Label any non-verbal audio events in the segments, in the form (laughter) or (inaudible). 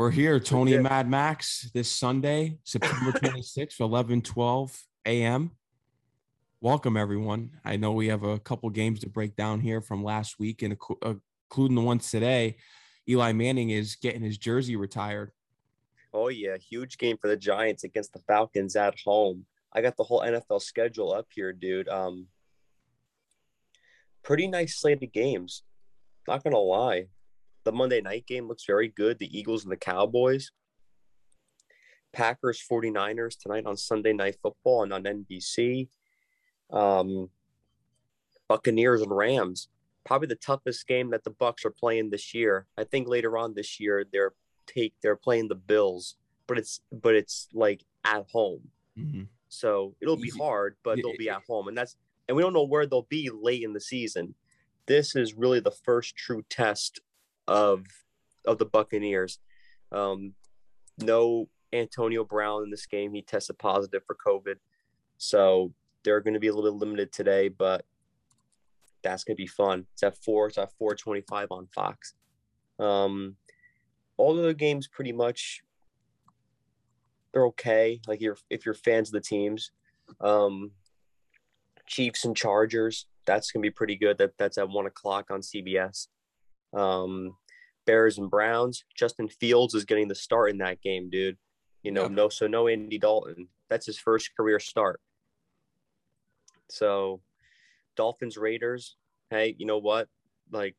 We're here, Tony and Mad Max, this Sunday, September (coughs) 26th, 11 12 a.m. Welcome, everyone. I know we have a couple games to break down here from last week, and uh, including the ones today. Eli Manning is getting his jersey retired. Oh, yeah. Huge game for the Giants against the Falcons at home. I got the whole NFL schedule up here, dude. Um, pretty nice slate of games. Not going to lie. The Monday night game looks very good. The Eagles and the Cowboys. Packers 49ers tonight on Sunday Night Football and on NBC. Um, Buccaneers and Rams. Probably the toughest game that the Bucks are playing this year. I think later on this year they're take they're playing the Bills, but it's but it's like at home. Mm-hmm. So it'll be hard, but they'll be at home, and that's and we don't know where they'll be late in the season. This is really the first true test of of the Buccaneers. Um, no Antonio Brown in this game. He tested positive for COVID. So they're going to be a little bit limited today, but that's going to be fun. It's at four. It's at four twenty-five on Fox. Um, all the games pretty much they're okay. Like you're if you're fans of the teams, um, Chiefs and Chargers. That's gonna be pretty good. That that's at one o'clock on CBS. Um, Bears and Browns. Justin Fields is getting the start in that game, dude. You know, no, so no Andy Dalton. That's his first career start. So, Dolphins Raiders. Hey, you know what? Like,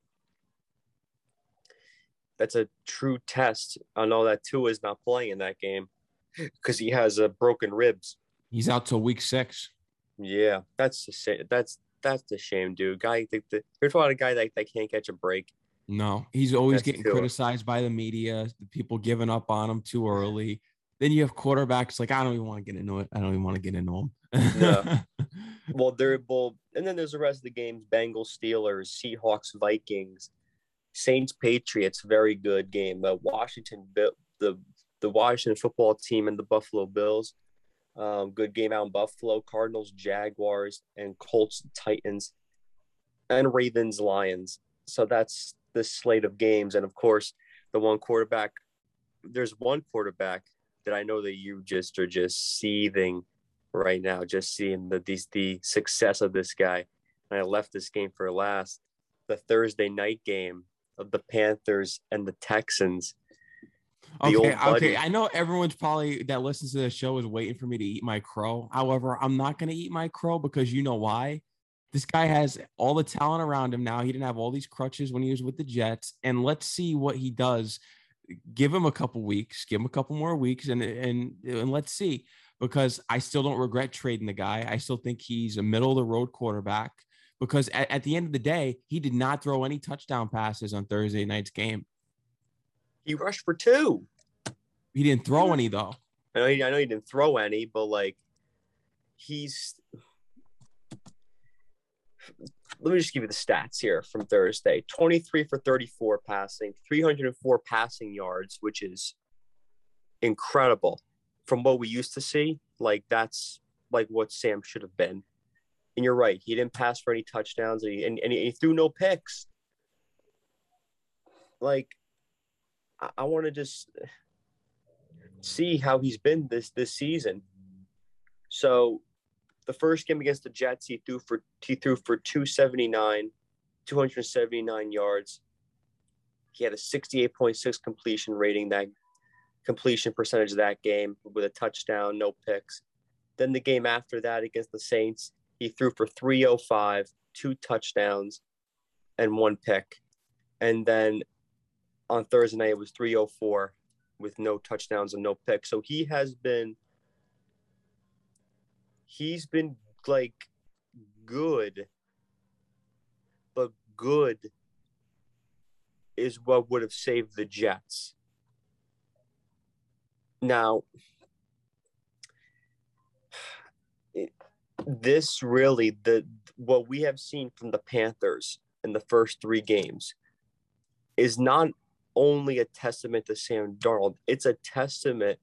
that's a true test. I know that Tua is not playing in that game because he has a uh, broken ribs. He's out till week six. Yeah, that's the shame. That's that's the shame, dude. Guy, the, the, there's a lot of guy that, that can't catch a break. No, he's always that's getting criticized by the media. The people giving up on him too early. Then you have quarterbacks like I don't even want to get into it. I don't even want to get into them. yeah. (laughs) Well, they're both, and then there's the rest of the games: Bengals, Steelers, Seahawks, Vikings, Saints, Patriots. Very good game. Uh, Washington, the the Washington football team and the Buffalo Bills. Um, good game out in Buffalo. Cardinals, Jaguars, and Colts, Titans, and Ravens, Lions. So that's the slate of games. And of course, the one quarterback. There's one quarterback that I know that you just are just seething right now, just seeing the these the success of this guy. And I left this game for last. The Thursday night game of the Panthers and the Texans. Okay, okay. I know everyone's probably that listens to the show is waiting for me to eat my crow. However, I'm not going to eat my crow because you know why? This guy has all the talent around him now. He didn't have all these crutches when he was with the Jets, and let's see what he does. Give him a couple weeks, give him a couple more weeks, and and and let's see. Because I still don't regret trading the guy. I still think he's a middle of the road quarterback. Because at, at the end of the day, he did not throw any touchdown passes on Thursday night's game. He rushed for two. He didn't throw any though. I know he, I know he didn't throw any, but like he's let me just give you the stats here from Thursday 23 for 34 passing, 304 passing yards, which is incredible from what we used to see. Like, that's like what Sam should have been. And you're right. He didn't pass for any touchdowns and he, and, and he threw no picks. Like, I, I want to just see how he's been this this season. So the first game against the Jets, he threw for he threw for 279, 279 yards. He had a 68.6 completion rating that completion percentage of that game with a touchdown, no picks. Then the game after that against the Saints, he threw for 305, two touchdowns, and one pick. And then on Thursday night, it was 304 with no touchdowns and no picks. So he has been he's been like good, but good is what would have saved the Jets. Now, this really the what we have seen from the Panthers in the first three games is not only a testament to Sam Darnold, it's a testament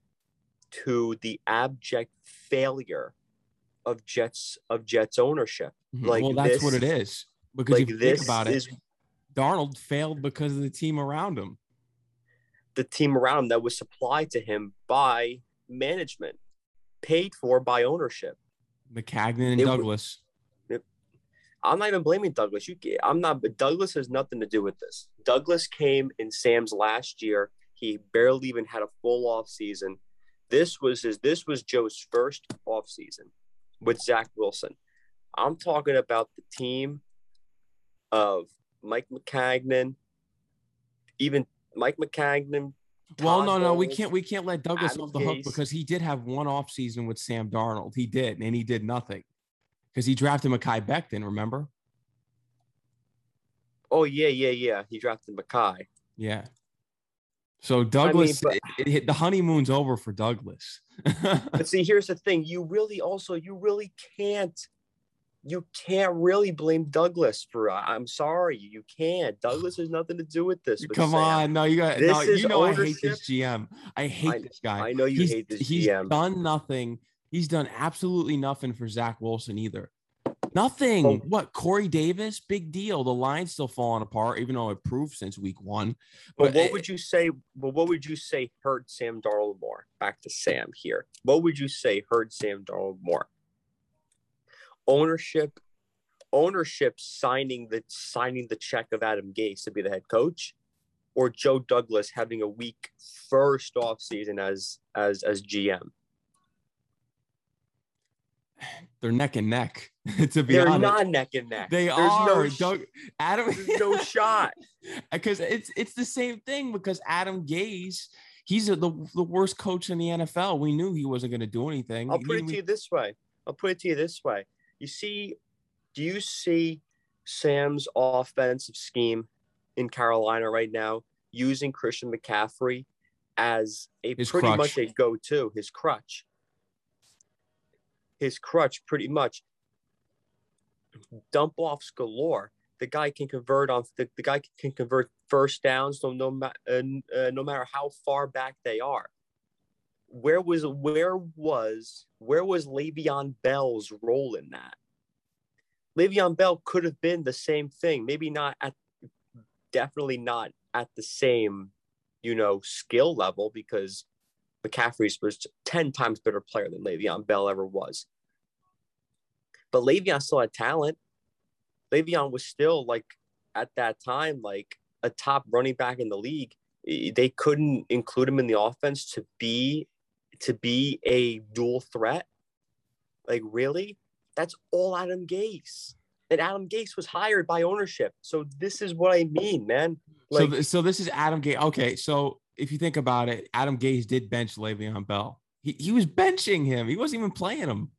to the abject failure of Jets of Jets ownership. Mm-hmm. Like well, that's this, what it is. Because like if you think about it, Darnold failed because of the team around him. the team around him that was supplied to him by management, paid for by ownership. Maccagnan and it, Douglas. It, I'm not even blaming Douglas. You, I'm not. But Douglas has nothing to do with this. Douglas came in Sam's last year. He barely even had a full off season. This was his. This was Joe's first off season with Zach Wilson. I'm talking about the team of Mike Maccagnan, even Mike Maccagnan. Well, no, no, we can't we can't let Douglas Adam off the Gase. hook because he did have one off season with Sam Darnold. He did, and he did nothing because he drafted Mekhi Becton. Remember? Oh yeah, yeah, yeah. He drafted Mekhi. Yeah. So Douglas, I mean, but, it, it, the honeymoon's over for Douglas. (laughs) but see, here's the thing: you really also you really can't you can't really blame Douglas for. Uh, I'm sorry, you can't. Douglas has nothing to do with this. Come Sam. on, no, you got. This no, you know ownership. I hate this GM. I hate I, this guy. I know you he's, hate this he's GM. done nothing. He's done absolutely nothing for Zach Wilson either. Nothing. Oh. What Corey Davis? Big deal. The line's still falling apart, even though it proved since week one. But, but what it, would you say? But what would you say hurt Sam Darnold more? Back to Sam here. What would you say hurt Sam Darnold more? ownership ownership signing the signing the check of Adam Gase to be the head coach, or Joe Douglas having a weak first off season as as as GM? They're neck and neck. (laughs) to be They're honest, not neck and neck. They There's are. No Doug, Adam, no shot. Because it's it's the same thing. Because Adam Gase, he's a, the the worst coach in the NFL. We knew he wasn't going to do anything. I'll put it to you this way. I'll put it to you this way. You see, do you see Sam's offensive scheme in Carolina right now using Christian McCaffrey as a his pretty crutch. much a go-to, his crutch. His crutch pretty much dump offs galore. The guy can convert on the, the guy can convert first downs no no, uh, uh, no matter how far back they are. Where was where was where was Le'Veon Bell's role in that? Le'Veon Bell could have been the same thing, maybe not at definitely not at the same, you know, skill level because McCaffrey was 10 times better player than Le'Veon Bell ever was. But Le'Veon still had talent. Le'Veon was still like at that time, like a top running back in the league. They couldn't include him in the offense to be to be a dual threat. Like really? That's all Adam Gase. And Adam Gase was hired by ownership. So this is what I mean, man. Like, so, so this is Adam Gase. Okay, so if you think about it, Adam Gase did bench Le'Veon Bell. He, he was benching him. He wasn't even playing him.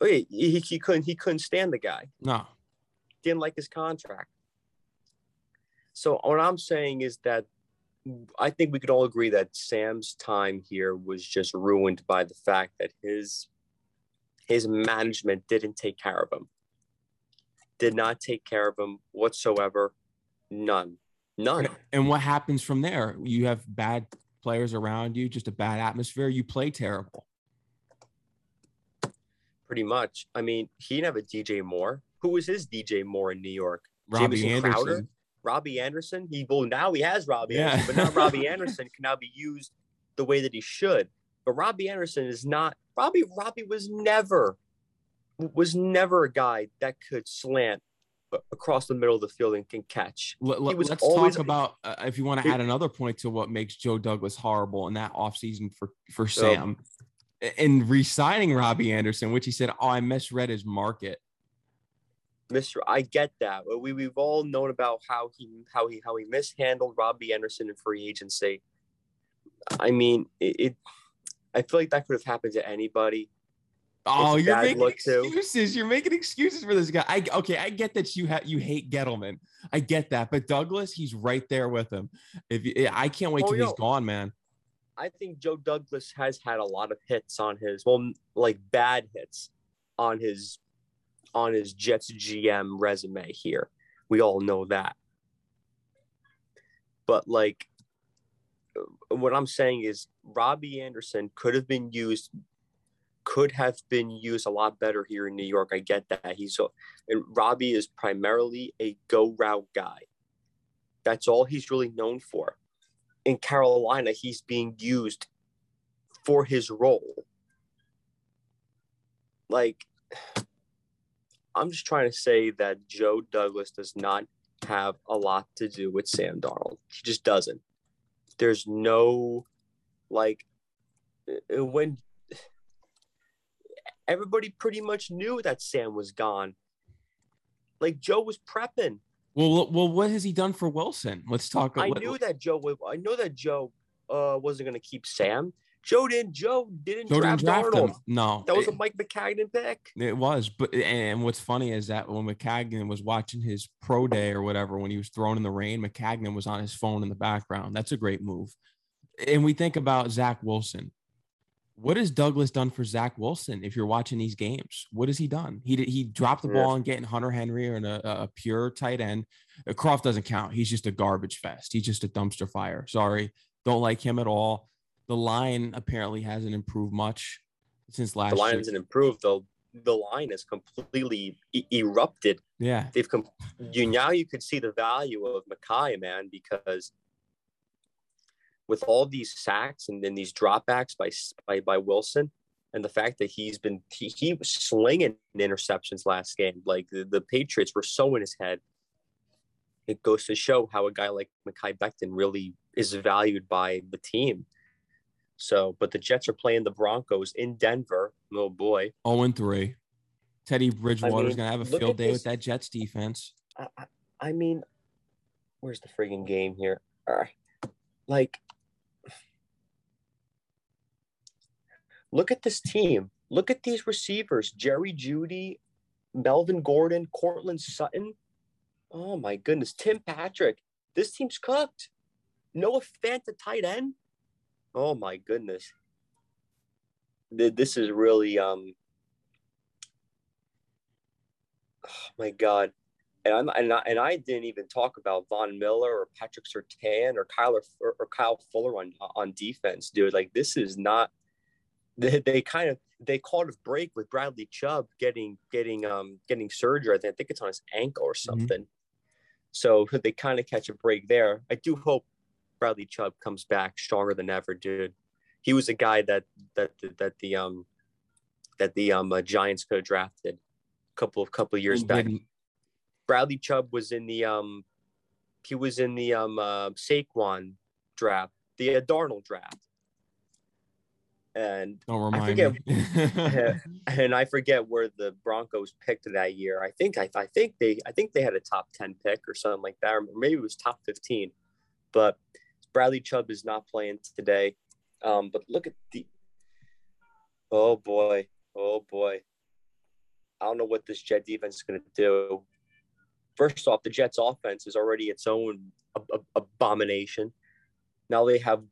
Oh, he, he couldn't he couldn't stand the guy. No, didn't like his contract. So what I'm saying is that I think we could all agree that Sam's time here was just ruined by the fact that his his management didn't take care of him. Did not take care of him whatsoever. None. None. And what happens from there? You have bad players around you, just a bad atmosphere. You play terrible. Pretty much. I mean, he didn't have a DJ Moore. Who was his DJ Moore in New York? Robbie Jamison Anderson. Crowder? Robbie Anderson. He well now he has Robbie yeah. Anderson, but now (laughs) Robbie Anderson can now be used the way that he should. But Robbie Anderson is not Robbie. Robbie was never was never a guy that could slant across the middle of the field and can catch. Let, us talk about uh, if you want to add another point to what makes Joe Douglas horrible in that offseason for for Sam. So, and re-signing Robbie Anderson, which he said, "Oh, I misread his market." Mr. I get that. We we've all known about how he how he how he mishandled Robbie Anderson in free agency. I mean, it, it I feel like that could have happened to anybody. Oh, you're making excuses. Too. You're making excuses for this guy. I okay, I get that you have you hate Gettleman. I get that, but Douglas, he's right there with him. If you, I can't wait oh, till yo, he's gone, man. I think Joe Douglas has had a lot of hits on his well, like bad hits on his on his Jets GM resume here. We all know that. But like uh, what I'm saying is Robbie Anderson could have been used could have been used a lot better here in New York. I get that. He's so and Robbie is primarily a go route guy. That's all he's really known for. in Carolina, he's being used for his role. Like, I'm just trying to say that Joe Douglas does not have a lot to do with Sam Darnold. He just doesn't. There's no, like, uh, when everybody pretty much knew that Sam was gone. Like Joe was prepping. Well, well, what has he done for Wilson? Let's talk. About it. I knew that Joe. I know that Joe uh, wasn't going to keep Sam. Joe didn't. Joe didn't Joe draft, didn't draft him. No, that was a Mike Maccagnan pick. It was, but and what's funny is that when Maccagnan was watching his pro day or whatever, when he was thrown in the rain, Maccagnan was on his phone in the background. That's a great move. And we think about Zach Wilson what has Douglas done for Zach Wilson? If you're watching these games, what has he done? He he dropped the ball and getting Hunter Henry or a, a pure tight end. Uh, Kroft doesn't count. He's just a garbage fest. He's just a dumpster fire. Sorry, don't like him at all. The line apparently hasn't improved much since last. The line year. hasn't improved though. The line has completely e- erupted. Yeah, they've come. You now you could see the value of Mekhi, man, because with all these sacks and then these dropbacks by by by Wilson, and the fact that he's been he, he was slinging interceptions last game, like the, the Patriots were so in his head. It goes to show how a guy like Mekhi Becton really is valued by the team. So, but the Jets are playing the Broncos in Denver. Oh boy, zero oh and three. Teddy Bridgewater's I mean, gonna have a field day this. with that Jets defense. I, I, mean, where's the frigging game here? All right. Like Look at this team. Look at these receivers Jerry Jeudy, Melvin Gordon, Courtland Sutton. Oh my goodness. Tim Patrick. This team's cooked. Noah Fant, the tight end. Oh my goodness. This is really um oh my god. And I'm and I, and I didn't even talk about Von Miller or Patrick Surtain or Kyler or, or Kyle Fuller on on defense, dude. Like this is not they, they kind of they caught a break with Bradley Chubb getting getting um getting surgery. I think, I think it's on his ankle or mm-hmm. something. Mm-hmm. So (laughs) they kind of catch a break there. I do hope Bradley Chubb comes back stronger than ever, dude. He was a guy that that that the um that the um uh, Giants could have drafted a couple of couple of years back. Bradley Chubb was in the um he was in the um uh, Saquon draft, the uh, Darnold draft and I forget, (laughs) (laughs) and I forget where the Broncos picked that year. I think I, I think they I think they had a top ten pick or something like that, or maybe it was top fifteen. But Bradley Chubb is not playing today. Um, but look at the oh boy, oh boy. I don't know what this Jet defense is going to do. First off, the Jets offense is already its own abomination. Now they have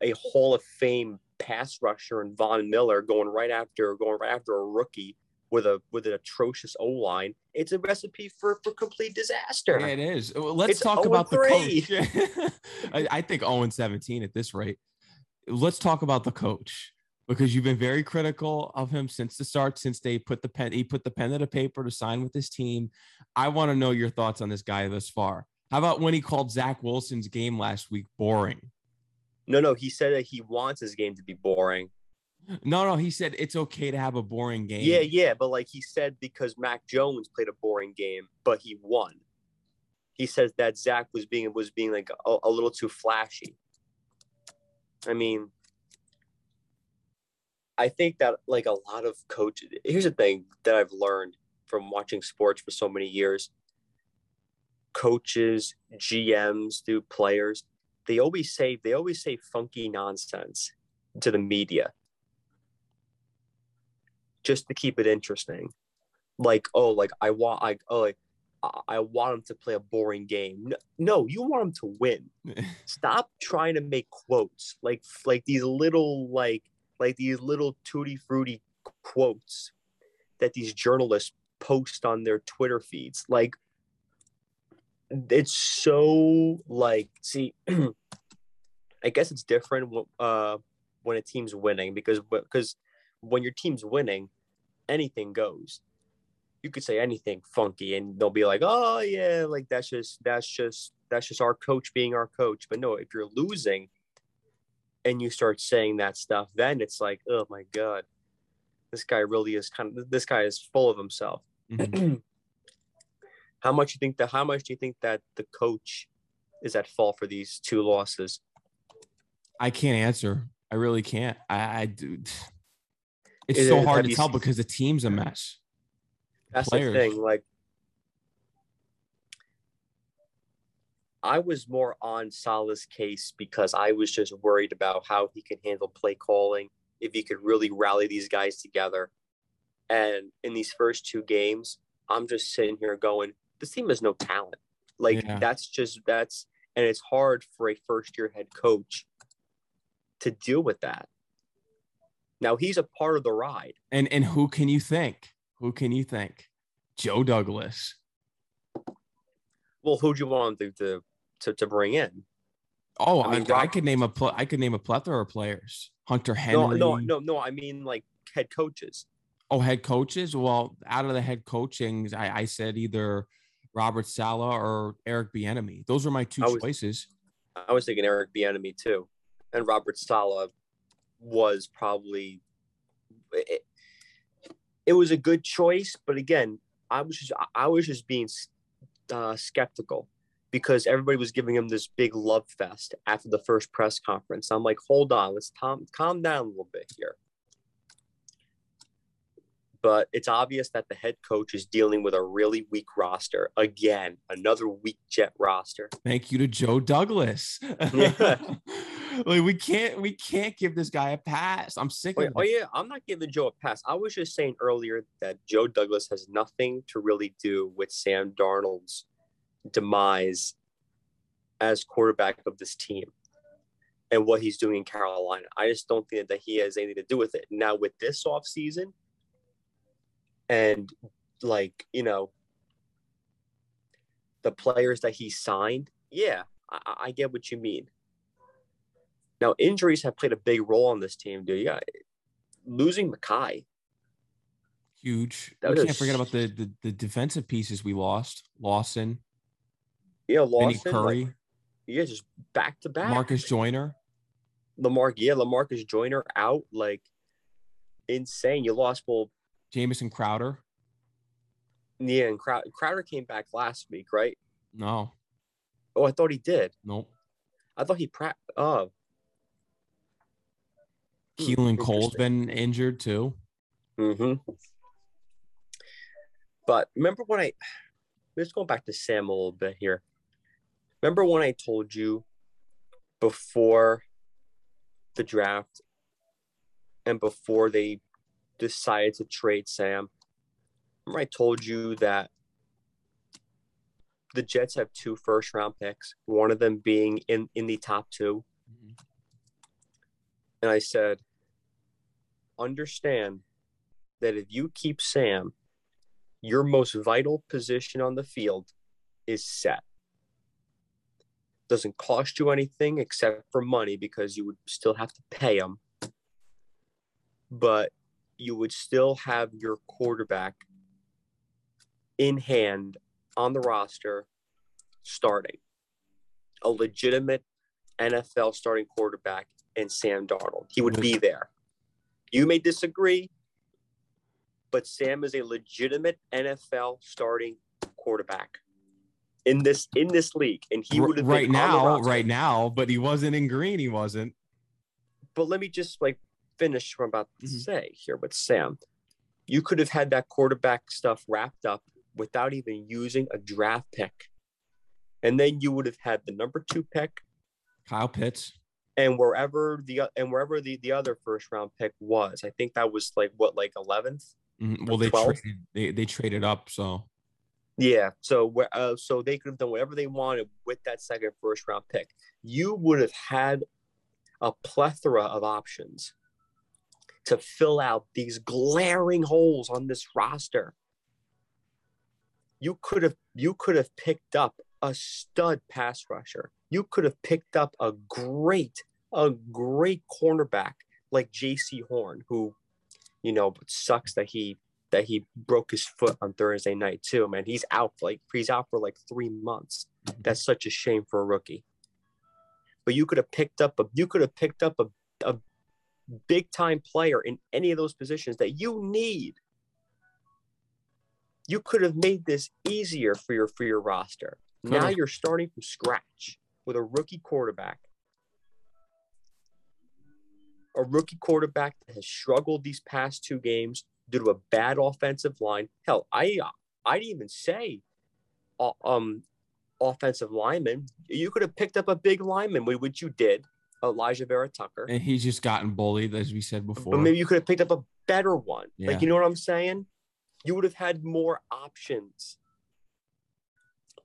a Hall of Fame pass rusher and Von Miller going right after going right after a rookie with a with an atrocious O line. It's a recipe for for complete disaster. Yeah, it is. Uh, let's it's talk about the coach. Oh (laughs) I, I think 0 and 17 at this rate. Let's talk about the coach because you've been very critical of him since the start, since they put the pen, he put the pen to the paper to sign with his team. I want to know your thoughts on this guy thus far. How about when he called Zach Wilson's game last week boring? No, no, he said that he wants his game to be boring. No, no, he said it's okay to have a boring game. Yeah, yeah, but like he said because Mac Jones played a boring game, but he won. He says that Zach was being was being like a, a little too flashy. I mean, I think that like a lot of coaches. Here's the thing that I've learned from watching sports for so many years. Coaches, GMs, do players they always say they always say funky nonsense to the media. Just to keep it interesting. Like oh like i want i oh like i want him to play a boring game. No you want him to win. (laughs) Stop trying to make quotes. Like like these little like like these little tutti frutti quotes that these journalists post on their twitter feeds. Like it's so like see (clears throat) i guess it's different uh when a team's winning because because when your team's winning anything goes. You could say anything funky and they'll be like oh yeah like that's just that's just that's just our coach being our coach. But no if you're losing and you start saying that stuff, then it's like, oh my god, this guy really is kind of this guy is full of himself. (clears throat) How much you think that? How much do you think that the coach is at fault for these two losses? I can't answer. I really can't. I, I do. It's is so it, hard to tell because the team's a mess. That's Players. the thing. Like, I was more on Saleh's case because I was just worried about how he can handle play calling, if he could really rally these guys together. And in these first two games, I'm just sitting here going, this team has no talent. Like yeah. that's just that's and it's hard for a first year head coach to deal with that. Now he's a part of the ride. And and who can you think? Who can you think? Joe Douglas. Well, who do you want to to to, to bring in? Oh, I, mean, I, I could name a pl- I could name a plethora of players. Hunter Henry. No, no, no, no. I mean like head coaches. Oh, head coaches. Well, out of the head coachings, I, I said either Robert Saleh or Eric Bieniemy. Those are my two I was, choices. I was thinking Eric Bieniemy too, and Robert Saleh was probably. It, it was a good choice, but again, I was just I was just being uh, skeptical because everybody was giving him this big love fest after the first press conference. I'm like, hold on, let's calm calm down a little bit here but it's obvious that the head coach is dealing with a really weak roster. Again, another weak Jet roster. Thank you to Joe Douglas. Yeah. (laughs) (laughs) like we can't we can't give this guy a pass. I'm sick Wait, of it. Oh yeah, I'm not giving Joe a pass. I was just saying earlier that Joe Douglas has nothing to really do with Sam Darnold's demise as quarterback of this team and what he's doing in Carolina. I just don't think that he has anything to do with it. Now with this offseason, and like you know the players that he signed yeah I, I, get what you mean. Now injuries have played a big role on this team dude. Yeah losing Mekhi huge. That we can't forget about the, the, the defensive pieces we lost. Lawson. Yeah lawson Vinny curry. like, yeah just back to back. Marcus joyner. Lamar yeah lamarcus joyner out like insane. You lost well Jamison Crowder. Yeah, and Crowder, Crowder came back last week, right? No. Oh, I thought he did. Nope. I thought he pra- oh. Hmm, Keelan Cole's been injured too. Mm-hmm. But remember when I let's go back to Sam a little bit here. Remember when I told you before the draft and before they decided to trade Sam, remember I told you that the Jets have two first round picks, one of them being in, in the top 2 mm-hmm. And I said, understand that if you keep Sam, your most vital position on the field is set. Doesn't cost you anything except for money because you would still have to pay him. But you would still have your quarterback in hand on the roster starting a legitimate NFL starting quarterback in Sam Darnold. He would be there. You may disagree, but Sam is a legitimate NFL starting quarterback in this in this league, and he would have right now, right now. But he wasn't in green. He wasn't. But let me just like finish what I'm about to mm-hmm. say here with Sam. You could have had that quarterback stuff wrapped up without even using a draft pick. And then you would have had the number two pick, Kyle Pitts, and wherever the and wherever the, the other first round pick was. I think that was like what, like 11th. Mm-hmm. Well, they traded, they they traded up, so yeah. So uh, so they could have done whatever they wanted with that second first round pick. You would have had a plethora of options to fill out these glaring holes on this roster. You could have you could have picked up a stud pass rusher. You could have picked up a great a great cornerback like Jaycee Horn, who, you know, sucks that he that he broke his foot on Thursday night too. Man, he's out like he's out for like three months. Mm-hmm. That's such a shame for a rookie. but you could have picked up a you could have picked up a, a big time player in any of those positions that you need. You could have made this easier for your for your roster. Now you're starting from scratch with a rookie quarterback. A rookie quarterback that has struggled these past two games due to a bad offensive line. Hell, I I'd even say uh, um offensive lineman. You could have picked up a big lineman, which you did, Alijah Vera-Tucker. And he's just gotten bullied, as we said before. But maybe you could have picked up a better one. Yeah. Like, you know what I'm saying? You would have had more options.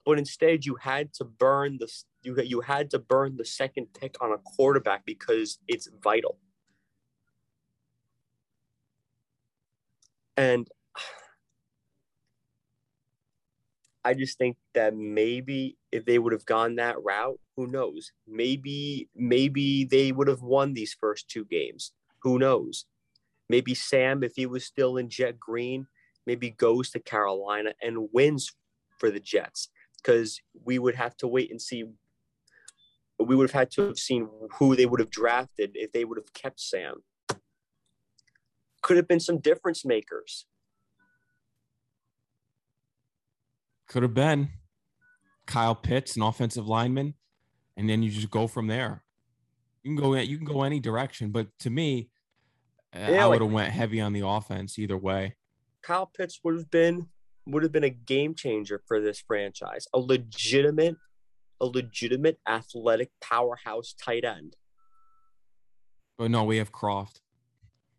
But instead, you had to burn the you you had to burn the second pick on a quarterback because it's vital. And (sighs) I just think that maybe if they would have gone that route, who knows? Maybe maybe they would have won these first two games. Who knows? Maybe Sam, if he was still in Jet Green, maybe goes to Carolina and wins for the Jets because we would have to wait and see. We would have had to have seen who they would have drafted if they would have kept Sam. Could have been some difference makers. Could have been Kyle Pitts, an offensive lineman, and then you just go from there. You can go you can go any direction, but to me, uh, yeah, I would have like, went heavy on the offense either way. Kyle Pitts would have been would have been a game changer for this franchise, a legitimate, a legitimate athletic powerhouse tight end. But no, we have Kroft.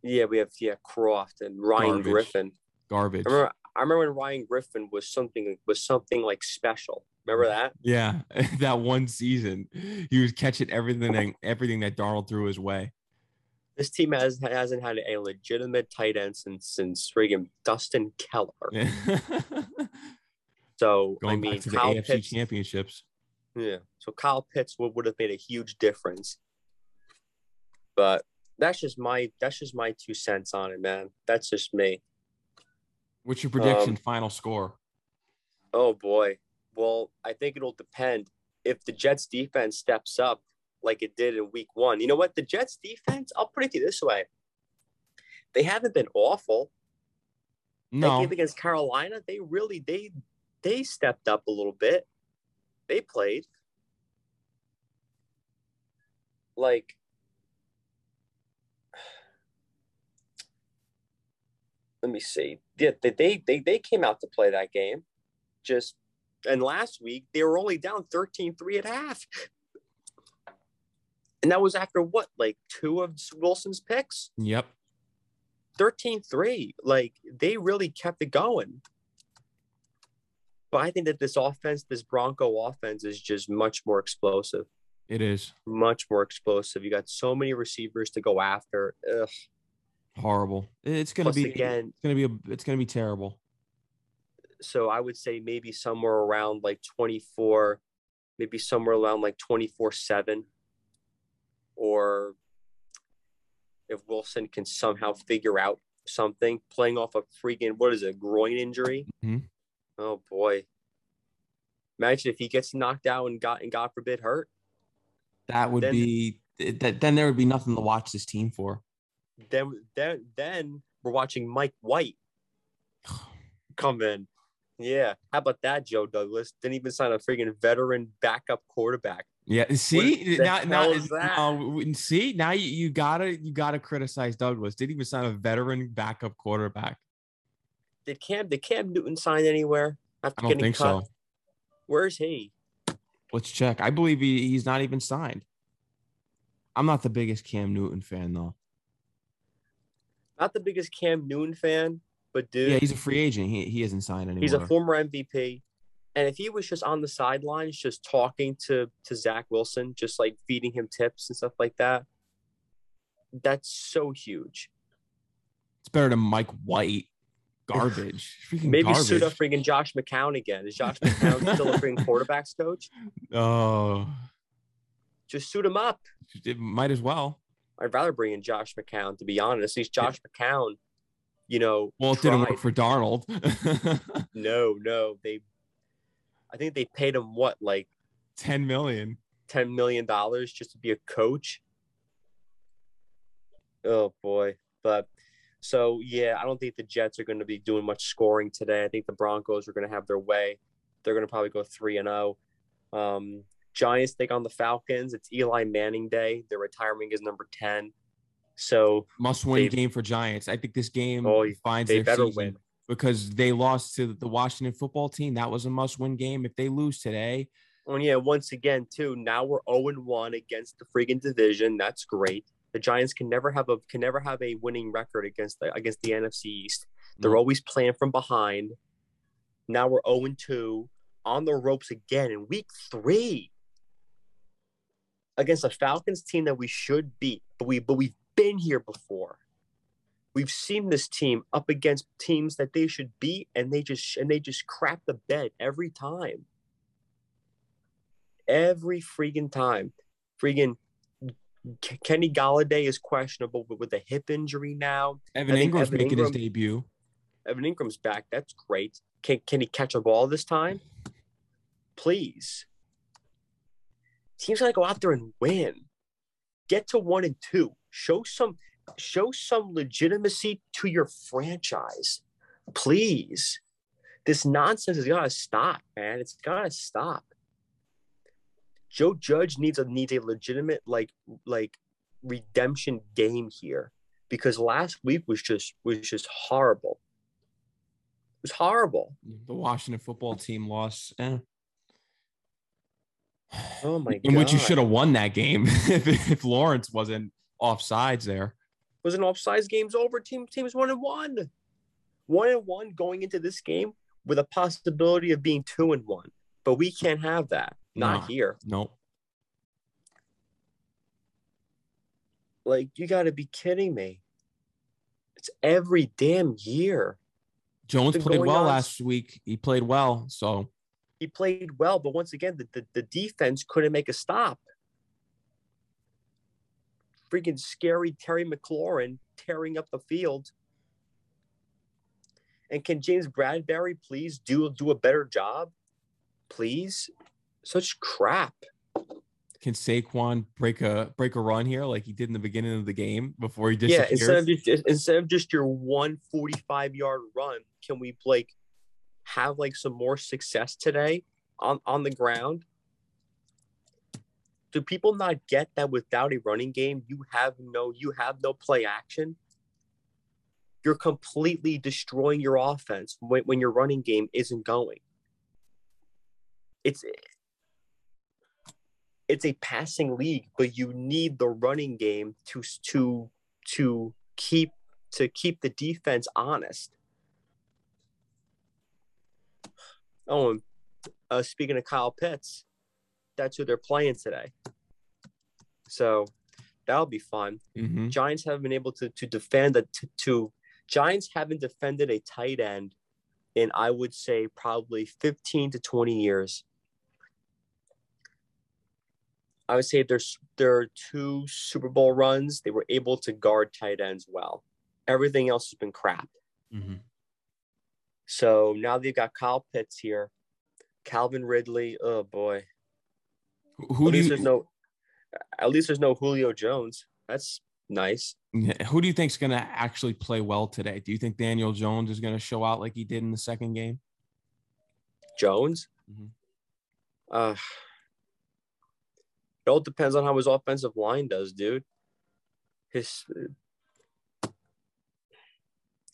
Yeah, we have yeah Kroft and Ryan Garbage. Griffin. Garbage. I remember, I remember when Ryan Griffin was something was something like special. Remember that? Yeah, (laughs) that one season, he was catching everything everything that Darnold threw his way. This team has hasn't had a legitimate tight end since since friggin' Dustin Keller. (laughs) So Going I mean, to Kyle the AFC Pitts, championships. Yeah, so Kyle Pitts would, would have made a huge difference. But that's just my that's just my two cents on it, man. That's just me. What's your prediction? Um, final score? Oh boy. Well, I think it'll depend if the Jets defense steps up like it did in week one. You know what? The Jets defense, I'll put it this way. They haven't been awful. No. That game against Carolina, they really they they stepped up a little bit. They played. Like (sighs) let me see. Yeah, they, they they they came out to play that game. Just and last week they were only down 13-3 at half. And that was after what, like two of Wilson's picks? Yep. 13-3. Like they really kept it going. But I think that this offense, this Bronco offense, is just much more explosive. It is much more explosive. You got so many receivers to go after. Ugh. Horrible. It's gonna Plus be again. It's gonna be a. It's gonna be terrible. So I would say maybe somewhere around like twenty four, maybe somewhere around like twenty four seven, or if Wilson can somehow figure out something, playing off a freaking what is it, groin injury? Mm-hmm. Oh boy! Imagine if he gets knocked out and got and God forbid hurt. That would then, be that. Then there would be nothing to watch this team for then then then we're watching Mike White (sighs) come in. Yeah, how about that, Joe Douglas? Didn't even sign a freaking veteran backup quarterback. Yeah, see now, now, now see now you, you gotta you gotta criticize Douglas. Didn't even sign a veteran backup quarterback. Did Cam did Cam Newton sign anywhere after I don't think cut? so. Where's he? Let's check. I believe he, he's not even signed. I'm not the biggest Cam Newton fan though not the biggest Cam Newton fan, but dude, yeah, he's a free agent. He he isn't signed anymore. He's a former MVP, and if he was just on the sidelines, just talking to to Zach Wilson, just like feeding him tips and stuff like that, that's so huge. It's better than Mike White. Garbage. (laughs) Maybe garbage. suit up freaking Josh McCown again. Is Josh McCown (laughs) still a freaking quarterbacks coach? Oh. Just suit him up. It might as well. I'd rather bring in Josh McCown, to be honest. He's Josh McCown, you know. Well, it tried... didn't work for Darnold. (laughs) no, no. They I think they paid him what, like 10 million. ten million dollars just to be a coach. Oh boy, but so yeah, I don't think the Jets are going to be doing much scoring today. I think the Broncos are going to have their way. They're going to probably go three and zero. Oh. Um, Giants take on the Falcons. It's Eli Manning day. Their retirement is number ten. So must win game for Giants. I think this game oh, finds they better win because they lost to the Washington football team. That was a must win game. If they lose today, well, yeah, once again, too. Now we're 0 and 1 against the freaking division. That's great. The Giants can never have a can never have a winning record against the against the NFC East. They're mm-hmm. always playing from behind. Now we're 0 and 2 on the ropes again in week three against a Falcons team that we should beat, but we but we've been here before. We've seen this team up against teams that they should beat, and they just and they just crap the bed every time. Every freaking time, freaking Kenny Golladay is questionable but with a hip injury now. Evan Engram's Evan making Engram, his debut. Evan Engram's back. That's great. Can can he catch a ball this time? Please. Teams gotta go out there and win. Get to one and two. Show some show some legitimacy to your franchise. Please. This nonsense has gotta stop, man. It's gotta stop. Joe Judge needs a needs a legitimate like like redemption game here because last week was just was just horrible. It was horrible. The Washington football team lost. Eh. Oh my god! In which you should have won that game (laughs) if, if Lawrence wasn't offsides there. Was an offsides game's over. Team teams one and one, one and one going into this game with a possibility of being two and one. But we can't have that. Not nah, here. Nope. Like, you got to be kidding me. It's every damn year. Jones played well on. last week. He played well. So he played well. But once again, the, the, the defense couldn't make a stop. Freaking scary Terry McLaurin tearing up the field. And can James Bradberry please do do a better job? Please? such crap. Can Saquon break a break a run here like he did in the beginning of the game before he disappears? Yeah, instead of just instead of just your one forty five yard run, can we like have like some more success today on on the ground? Do people not get that without a running game, you have no you have no play action? You're completely destroying your offense when, when your running game isn't going. It's it's a passing league, but you need the running game to to to keep to keep the defense honest. Oh, and uh, speaking of Kyle Pitts, that's who they're playing today. So that'll be fun. Mm-hmm. Giants haven't been able to to defend a to, to Giants haven't defended a tight end in I would say probably 15 to 20 years. I would say there's there are two Super Bowl runs. They were able to guard tight ends well. Everything else has been crap. Mm-hmm. So now they've got Kyle Pitts here, Calvin Ridley. Oh boy. Who at least you... there's no at least there's no Julio Jones. That's nice. Who do you think's going to actually play well today? Do you think Daniel Jones is going to show out like he did in the second game? Jones? Mm-hmm. Uh it all depends on how his offensive line does, dude. His,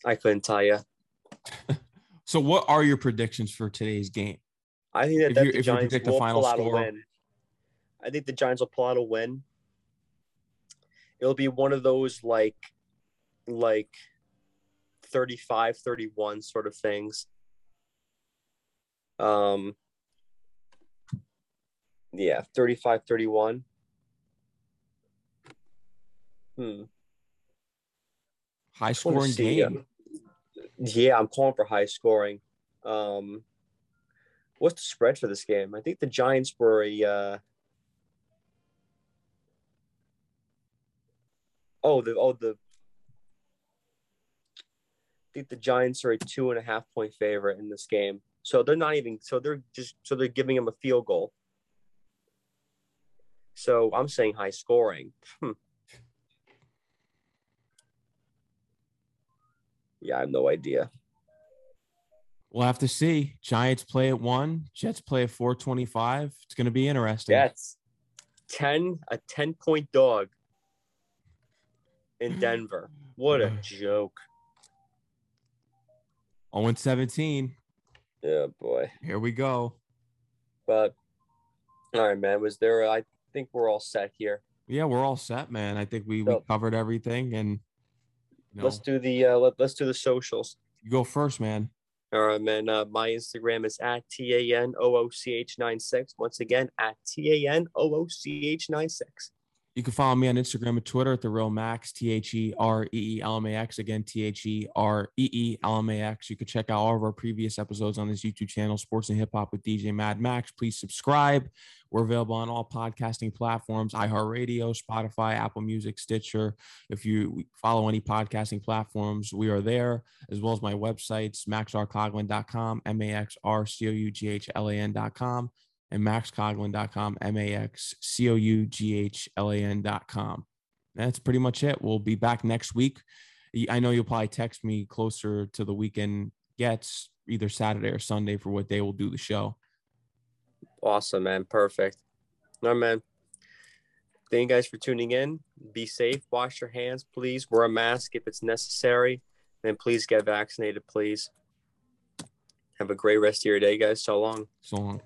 I couldn't tell you. (laughs) so, what are your predictions for today's game? I think that, that the Giants will the pull out score. a win. I think the Giants will pull out a win. It'll be one of those like, like 35 31 sort of things. Um, yeah, 35 31. Hmm. High scoring game. Yeah, I'm calling for high scoring. Um, what's the spread for this game? I think the Giants were a. Uh, oh, the oh the. I think the Giants are a two and a half point favorite in this game, so they're not even. So they're just so they're giving them a field goal. So I'm saying high scoring. Hmm. Yeah, I have no idea. We'll have to see. Giants play at one. Jets play at 425. It's going to be interesting. Jets, 10, a 10 point dog in Denver. What a joke. 0 17. Yeah, boy. Here we go. But, all right, man. Was there, I think we're all set here. Yeah, we're all set, man. I think we, so, we covered everything. And you know, let's do the, uh, let, let's do the socials. You go first, man. All right, man. Uh, my Instagram is at T A N O O C H 96. Once again, at T A N O O C H 96. You can follow me on Instagram and Twitter at the real Max T H E R E E L M A X again T H E R E E L M A X. You can check out all of our previous episodes on this YouTube channel, Sports and Hip Hop with DJ Mad Max. Please subscribe. We're available on all podcasting platforms: iHeartRadio, Spotify, Apple Music, Stitcher. If you follow any podcasting platforms, we are there, as well as my websites: maxrcoughlan.com, M A X R C O U G H L A N.com and maxcoughlan.com, M A X C O U G H L A N.com. That's pretty much it. We'll be back next week. I know you'll probably text me closer to the weekend gets, either Saturday or Sunday, for what day we'll do the show. Awesome, man. Perfect. No, man. Thank you guys for tuning in. Be safe. Wash your hands, please. Wear a mask if it's necessary. And please get vaccinated, please. Have a great rest of your day, guys. So long. So long.